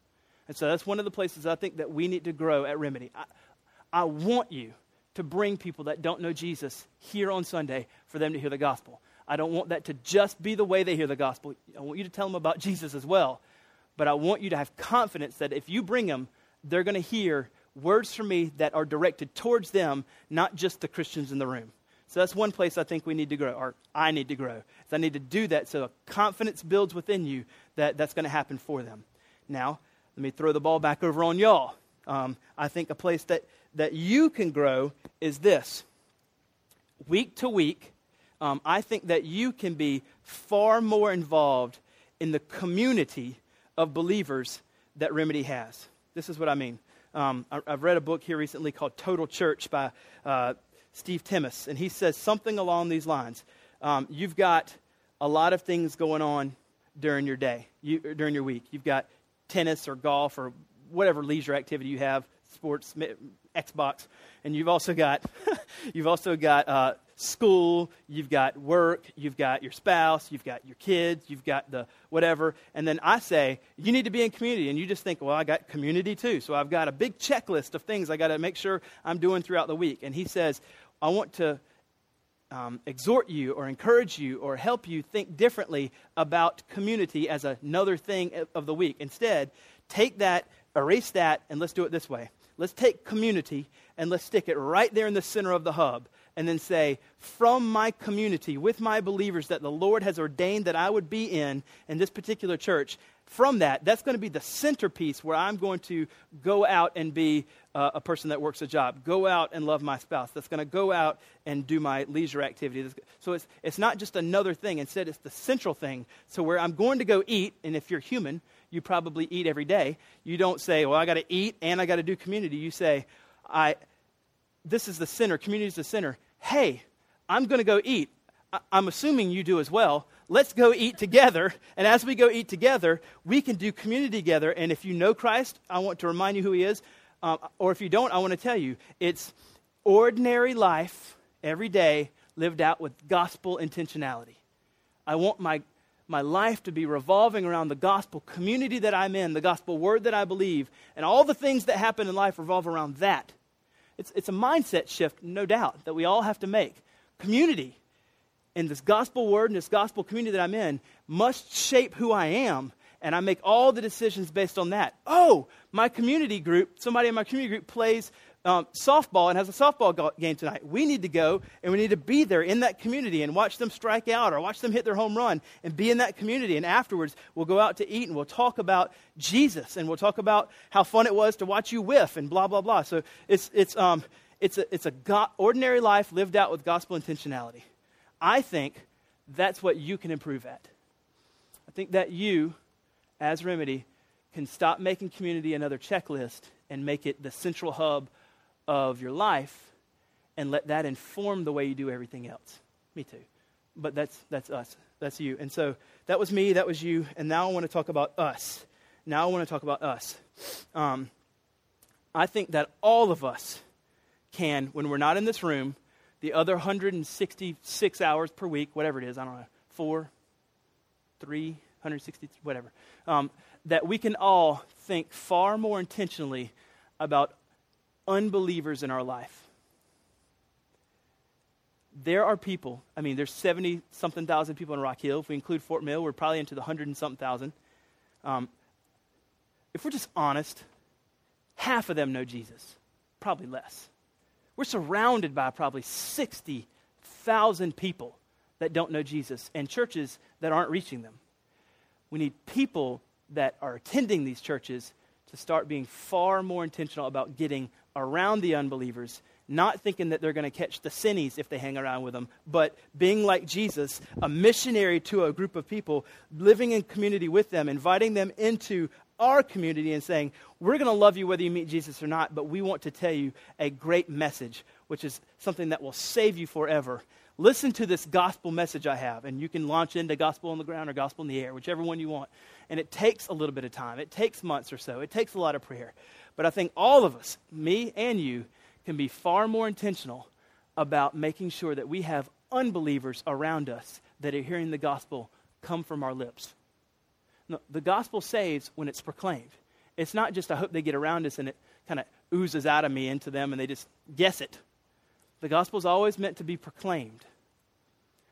And so that's one of the places I think that we need to grow at Remedy. I, I want you to bring people that don't know Jesus here on Sunday for them to hear the gospel. I don't want that to just be the way they hear the gospel. I want you to tell them about Jesus as well. But I want you to have confidence that if you bring them, they're going to hear words from me that are directed towards them, not just the Christians in the room. So that's one place I think we need to grow, or I need to grow. So I need to do that so confidence builds within you that that's going to happen for them. Now, let me throw the ball back over on y'all. Um, I think a place that that you can grow is this week to week, um, I think that you can be far more involved in the community of believers that Remedy has. This is what I mean. Um, I, have read a book here recently called Total Church by uh, Steve Timmis, and he says something along these lines. Um, you've got a lot of things going on during your day, you, during your week. You've got tennis or golf or whatever leisure activity you have, sports, Xbox, and you've also got you've also got uh, school, you've got work, you've got your spouse, you've got your kids, you've got the whatever, and then I say you need to be in community, and you just think, well, I got community too, so I've got a big checklist of things I got to make sure I'm doing throughout the week, and he says, I want to. Um, exhort you or encourage you or help you think differently about community as another thing of the week. Instead, take that, erase that, and let's do it this way. Let's take community and let's stick it right there in the center of the hub and then say, from my community, with my believers that the Lord has ordained that I would be in, in this particular church, from that, that's going to be the centerpiece where I'm going to go out and be uh, a person that works a job, go out and love my spouse, that's going to go out and do my leisure activity. So it's, it's not just another thing. Instead, it's the central thing. So where I'm going to go eat, and if you're human, you probably eat every day. You don't say, well, I got to eat and I got to do community. You say, I, this is the center, community is the center. Hey, I'm going to go eat. I, I'm assuming you do as well. Let's go eat together. And as we go eat together, we can do community together. And if you know Christ, I want to remind you who he is. Um, or if you don't, I want to tell you it's ordinary life every day lived out with gospel intentionality. I want my my life to be revolving around the gospel community that I'm in, the gospel word that I believe, and all the things that happen in life revolve around that. It's, it's a mindset shift, no doubt, that we all have to make. Community in this gospel word and this gospel community that I'm in must shape who I am, and I make all the decisions based on that. Oh, my community group, somebody in my community group plays um, softball and has a softball game tonight. We need to go and we need to be there in that community and watch them strike out or watch them hit their home run and be in that community. And afterwards, we'll go out to eat and we'll talk about Jesus and we'll talk about how fun it was to watch you whiff and blah, blah, blah. So it's, it's, um, it's a, it's a go- ordinary life lived out with gospel intentionality. I think that's what you can improve at. I think that you, as Remedy, can stop making community another checklist and make it the central hub of your life and let that inform the way you do everything else. Me too. But that's, that's us. That's you. And so that was me, that was you. And now I want to talk about us. Now I want to talk about us. Um, I think that all of us can, when we're not in this room, the other 166 hours per week, whatever it is, I don't know, four, three, 160, whatever, um, that we can all think far more intentionally about unbelievers in our life. there are people, I mean, there's 70 something thousand people in Rock Hill. If we include Fort Mill, we're probably into the 100 and something thousand. Um, if we're just honest, half of them know Jesus, probably less. We're surrounded by probably 60,000 people that don't know Jesus and churches that aren't reaching them. We need people that are attending these churches to start being far more intentional about getting around the unbelievers, not thinking that they're going to catch the sinnies if they hang around with them, but being like Jesus, a missionary to a group of people, living in community with them, inviting them into our community and saying, We're going to love you whether you meet Jesus or not, but we want to tell you a great message, which is something that will save you forever. Listen to this gospel message I have, and you can launch into gospel on the ground or gospel in the air, whichever one you want. And it takes a little bit of time, it takes months or so, it takes a lot of prayer. But I think all of us, me and you, can be far more intentional about making sure that we have unbelievers around us that are hearing the gospel come from our lips. No, the gospel saves when it's proclaimed. It's not just, I hope they get around us and it kind of oozes out of me into them and they just guess it. The gospel is always meant to be proclaimed.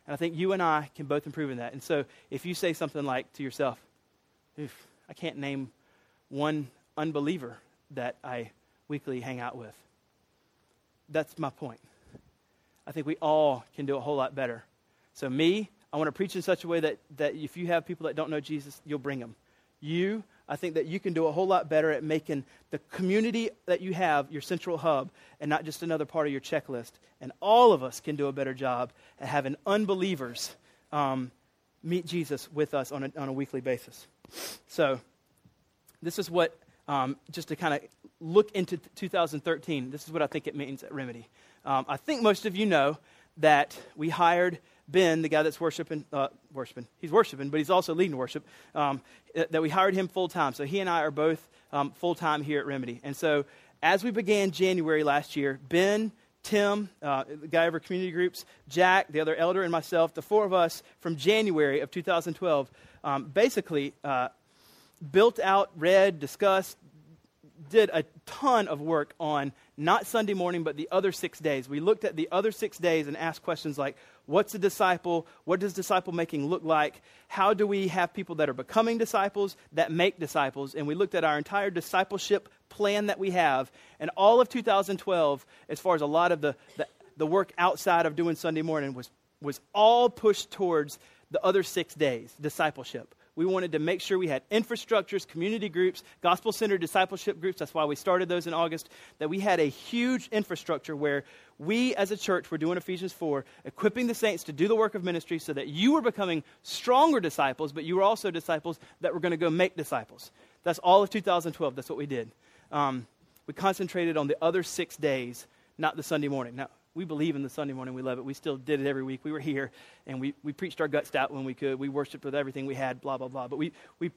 And I think you and I can both improve in that. And so if you say something like to yourself, Oof, I can't name one unbeliever that I weekly hang out with. That's my point. I think we all can do a whole lot better. So, me, I want to preach in such a way that, that if you have people that don't know Jesus, you'll bring them. You, I think that you can do a whole lot better at making the community that you have your central hub and not just another part of your checklist. And all of us can do a better job at having unbelievers um, meet Jesus with us on a, on a weekly basis. So, this is what, um, just to kind of look into 2013, this is what I think it means at Remedy. Um, I think most of you know that we hired Ben, the guy that's worshiping, uh, worshiping, he's worshiping, but he's also leading worship, um, that we hired him full time. So he and I are both um, full time here at Remedy. And so as we began January last year, Ben, Tim, uh, the guy over community groups, Jack, the other elder, and myself, the four of us from January of 2012, um, basically uh, built out, read, discussed, did a ton of work on not Sunday morning, but the other six days. We looked at the other six days and asked questions like what's a disciple? What does disciple making look like? How do we have people that are becoming disciples that make disciples? And we looked at our entire discipleship plan that we have. And all of 2012, as far as a lot of the, the, the work outside of doing Sunday morning, was, was all pushed towards the other six days discipleship. We wanted to make sure we had infrastructures, community groups, gospel centered discipleship groups. That's why we started those in August. That we had a huge infrastructure where we as a church were doing Ephesians 4, equipping the saints to do the work of ministry so that you were becoming stronger disciples, but you were also disciples that were going to go make disciples. That's all of 2012. That's what we did. Um, we concentrated on the other six days, not the Sunday morning. Now, we believe in the Sunday morning. We love it. We still did it every week. We were here and we, we preached our guts out when we could. We worshiped with everything we had, blah, blah, blah. But we, we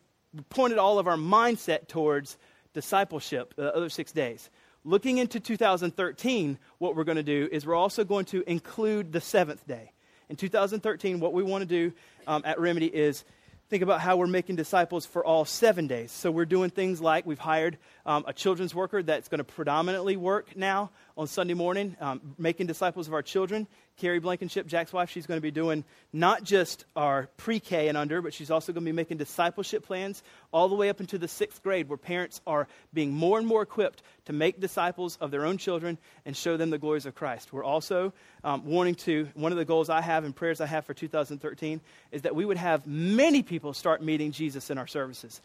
pointed all of our mindset towards discipleship the other six days. Looking into 2013, what we're going to do is we're also going to include the seventh day. In 2013, what we want to do um, at Remedy is think about how we're making disciples for all seven days. So we're doing things like we've hired um, a children's worker that's going to predominantly work now on Sunday morning, um, making disciples of our children. Carrie Blankenship, Jack's wife, she's going to be doing not just our pre K and under, but she's also going to be making discipleship plans all the way up into the sixth grade, where parents are being more and more equipped to make disciples of their own children and show them the glories of Christ. We're also um, wanting to, one of the goals I have and prayers I have for 2013 is that we would have many people start meeting Jesus in our services.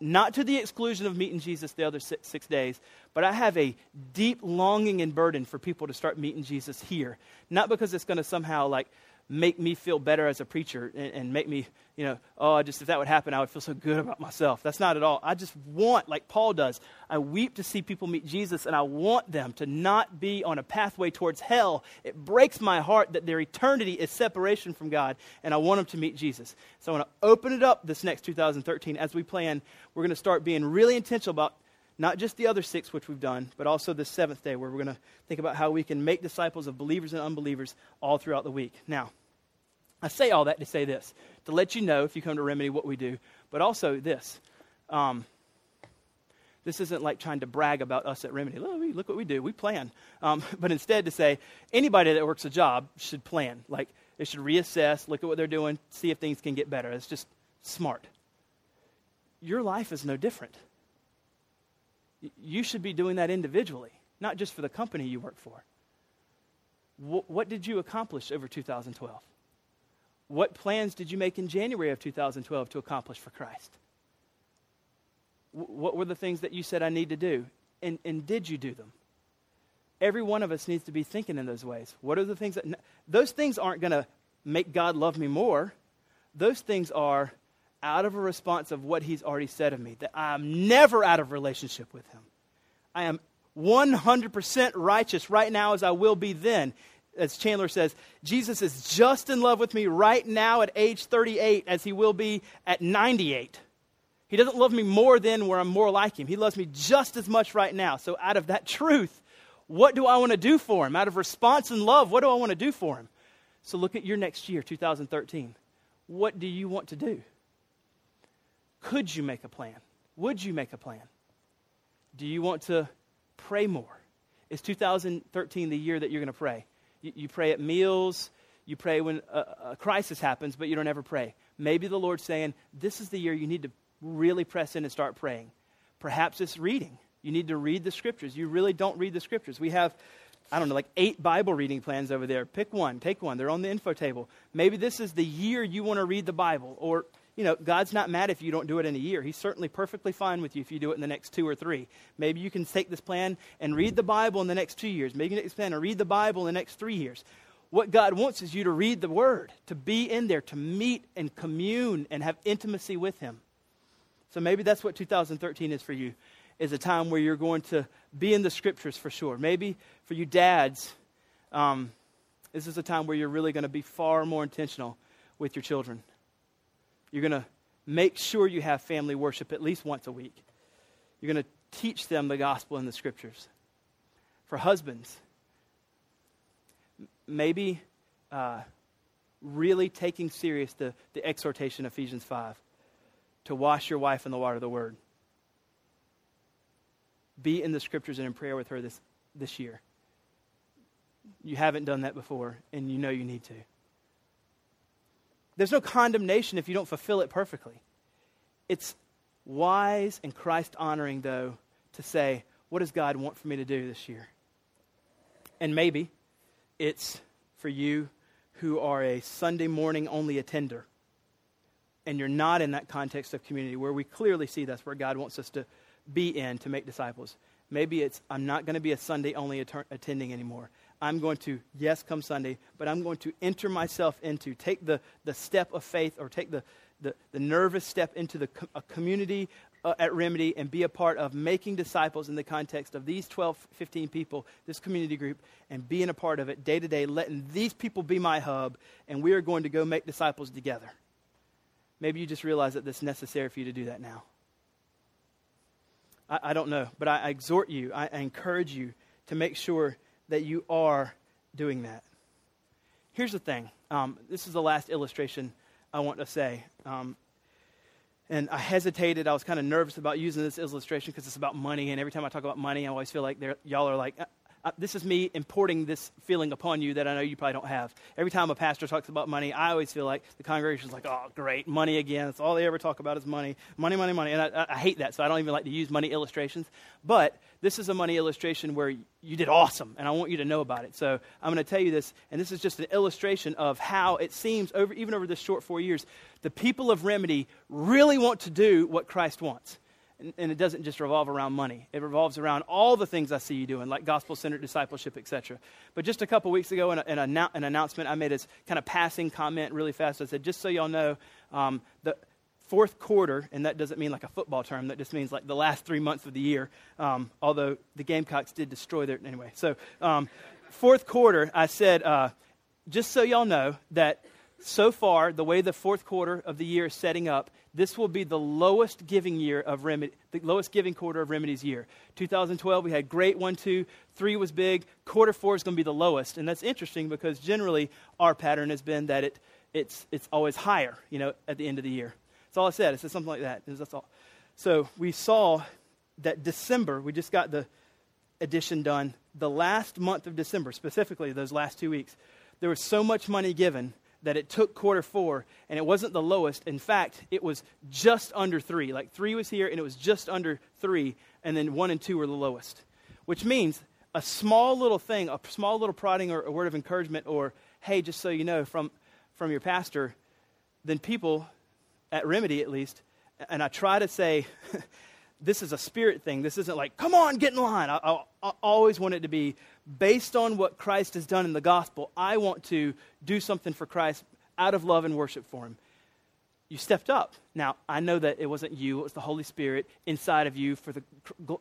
Not to the exclusion of meeting Jesus the other six, six days, but I have a deep longing and burden for people to start meeting Jesus here. Not because it's going to somehow like make me feel better as a preacher and, and, make me, you know, oh, just if that would happen, I would feel so good about myself. That's not at all. I just want, like Paul does, I weep to see people meet Jesus and I want them to not be on a pathway towards hell. It breaks my heart that their eternity is separation from God and I want them to meet Jesus. So I want to open it up this next 2013 as we plan. We're going to start being really intentional about not just the other six, which we've done, but also the seventh day, where we're going to think about how we can make disciples of believers and unbelievers all throughout the week. Now, I say all that to say this, to let you know if you come to Remedy what we do, but also this. Um, This isn't like trying to brag about us at Remedy. Look, what we do. We plan. Um, but instead to say anybody that works a job should plan. Like they should reassess, look at what they're doing, see if things can get better. It's just smart. Your life is no different. You should be doing that individually, not just for the company you work for. what did you accomplish over 2012? What plans did you make in January of 2012 to accomplish for Christ? what were the things that you said I need to do? And, and did you do them? Every one of us needs to be thinking in those ways. What are the things that, those things aren't going to make God love me more. Those things are out of a response of what He's already said of me, that I'm never out of relationship with Him. I am 100% righteous right now as I will be then. As Chandler says, Jesus is just in love with me right now at age 38 as He will be at 98. He doesn't love me more than where I'm more like him. He loves me just as much right now. So, out of that truth, what do I want to do for him? Out of response and love, what do I want to do for him? So, look at your next year, 2013. What do you want to do? Could you make a plan? Would you make a plan? Do you want to pray more? Is 2013 the year that you're going to pray? You, you pray at meals, you pray when a, a crisis happens, but you don't ever pray. Maybe the Lord's saying, This is the year you need to really press in and start praying. Perhaps it's reading. You need to read the scriptures. You really don't read the scriptures. We have, I don't know, like eight Bible reading plans over there. Pick one, take one. They're on the info table. Maybe this is the year you want to read the Bible. Or, you know, God's not mad if you don't do it in a year. He's certainly perfectly fine with you if you do it in the next two or three. Maybe you can take this plan and read the Bible in the next two years. Maybe you can plan and read the Bible in the next three years. What God wants is you to read the Word, to be in there, to meet and commune and have intimacy with Him. So maybe that's what 2013 is for you, is a time where you're going to be in the scriptures for sure. Maybe for you dads, um, this is a time where you're really going to be far more intentional with your children. You're going to make sure you have family worship at least once a week. You're going to teach them the gospel and the scriptures. For husbands, maybe uh, really taking serious the, the exhortation Ephesians 5 to wash your wife in the water of the word. Be in the scriptures and in prayer with her this, this year. You haven't done that before, and you know you need to. There's no condemnation if you don't fulfill it perfectly. It's wise and Christ honoring, though, to say, What does God want for me to do this year? And maybe it's for you who are a Sunday morning only attender and you're not in that context of community where we clearly see that's where God wants us to be in to make disciples. Maybe it's, I'm not going to be a Sunday only att- attending anymore. I'm going to, yes, come Sunday, but I'm going to enter myself into, take the, the step of faith or take the, the, the nervous step into the a community uh, at Remedy and be a part of making disciples in the context of these 12, 15 people, this community group, and being a part of it day to day, letting these people be my hub, and we are going to go make disciples together. Maybe you just realize that it's necessary for you to do that now. I, I don't know, but I, I exhort you, I, I encourage you to make sure that you are doing that. Here's the thing um, this is the last illustration I want to say. Um, and I hesitated. I was kind of nervous about using this illustration because it's about money. And every time I talk about money, I always feel like y'all are like, uh, this is me importing this feeling upon you that I know you probably don't have. Every time a pastor talks about money, I always feel like the congregation's like, oh, great, money again. That's all they ever talk about is money, money, money, money. And I, I hate that, so I don't even like to use money illustrations. But this is a money illustration where you did awesome, and I want you to know about it. So I'm going to tell you this, and this is just an illustration of how it seems, over, even over this short four years, the people of Remedy really want to do what Christ wants. And, and, it doesn't just revolve around money. It revolves around all the things I see you doing, like gospel-centered discipleship, etc. But just a couple weeks ago, in, a, in a, an announcement, I made this kind of passing comment really fast. I said, just so y'all know, um, the fourth quarter, and that doesn't mean like a football term. That just means like the last three months of the year. Um, although the Gamecocks did destroy their anyway. So um, fourth quarter, I said, uh, just so y'all know that so far, the way the fourth quarter of the year is setting up, this will be the lowest giving year of remedy, the lowest giving quarter of remedies year. 2012, we had great one, two, three was big. Quarter four is going to be the lowest, and that's interesting because generally our pattern has been that it it's it's always higher, you know, at the end of the year. That's all I said. I said something like that. That's all. So we saw that December, we just got the edition done, the last month of December, specifically those last two weeks, there was so much money given that it took quarter four and it wasn't the lowest. In fact, it was just under three. Like three was here and it was just under three, and then one and two were the lowest. Which means a small little thing, a small little prodding or a word of encouragement, or hey, just so you know, from, from your pastor, then people, at Remedy at least, and I try to say, this is a spirit thing. This isn't like, come on, get in line. I, I, I, always want it to be based on what Christ has done in the gospel. I want to do something for Christ out of love and worship for him. You stepped up. Now, I know that it wasn't you, it was the Holy Spirit inside of you for the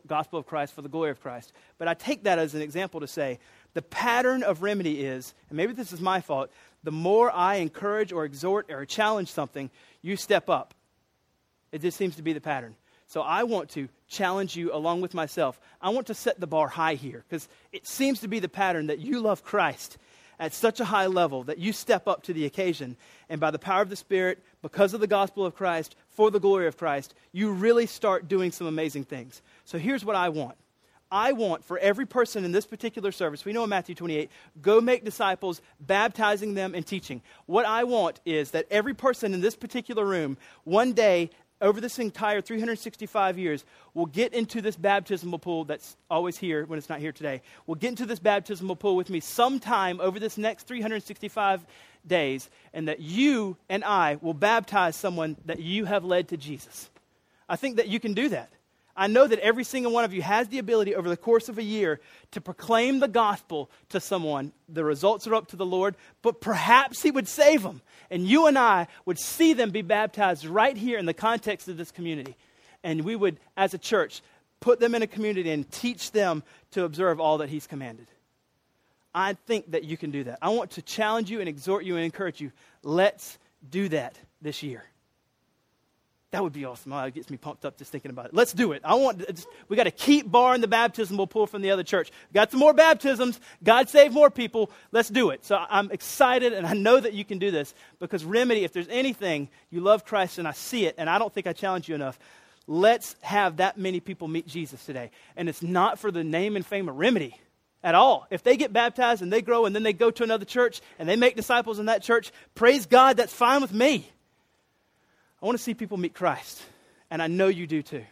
gospel of Christ, for the glory of Christ. But I take that as an example to say the pattern of remedy is, and maybe this is my fault, the more I encourage or exhort or challenge something, you step up. It just seems to be the pattern. So I want to challenge you along with myself. I want to set the bar high here because it seems to be the pattern that you love Christ at such a high level that you step up to the occasion. And by the power of the Spirit, because of the gospel of Christ, for the glory of Christ, you really start doing some amazing things. So here's what I want. I want for every person in this particular service, we know in Matthew 28, go make disciples, baptizing them and teaching. What I want is that every person in this particular room, one day, over this entire 365 years, will get into this baptismal pool that's always here when it's not here today. We'll get into this baptismal pool with me sometime over this next 365 days, and that you and I will baptize someone that you have led to Jesus. I think that you can do that. I know that every single one of you has the ability over the course of a year to proclaim the gospel to someone. The results are up to the Lord, but perhaps He would save them. And you and I would see them be baptized right here in the context of this community. And we would, as a church, put them in a community and teach them to observe all that He's commanded. I think that you can do that. I want to challenge you and exhort you and encourage you. Let's do that this year. That would be awesome. Oh, it gets me pumped up just thinking about it. Let's do it. I want. Just, we got to keep barring the baptism we'll pull from the other church. We got some more baptisms. God save more people. Let's do it. So I'm excited, and I know that you can do this because Remedy. If there's anything you love Christ, and I see it, and I don't think I challenge you enough. Let's have that many people meet Jesus today, and it's not for the name and fame of Remedy at all. If they get baptized and they grow, and then they go to another church and they make disciples in that church, praise God. That's fine with me. I want to see people meet Christ, and I know you do too.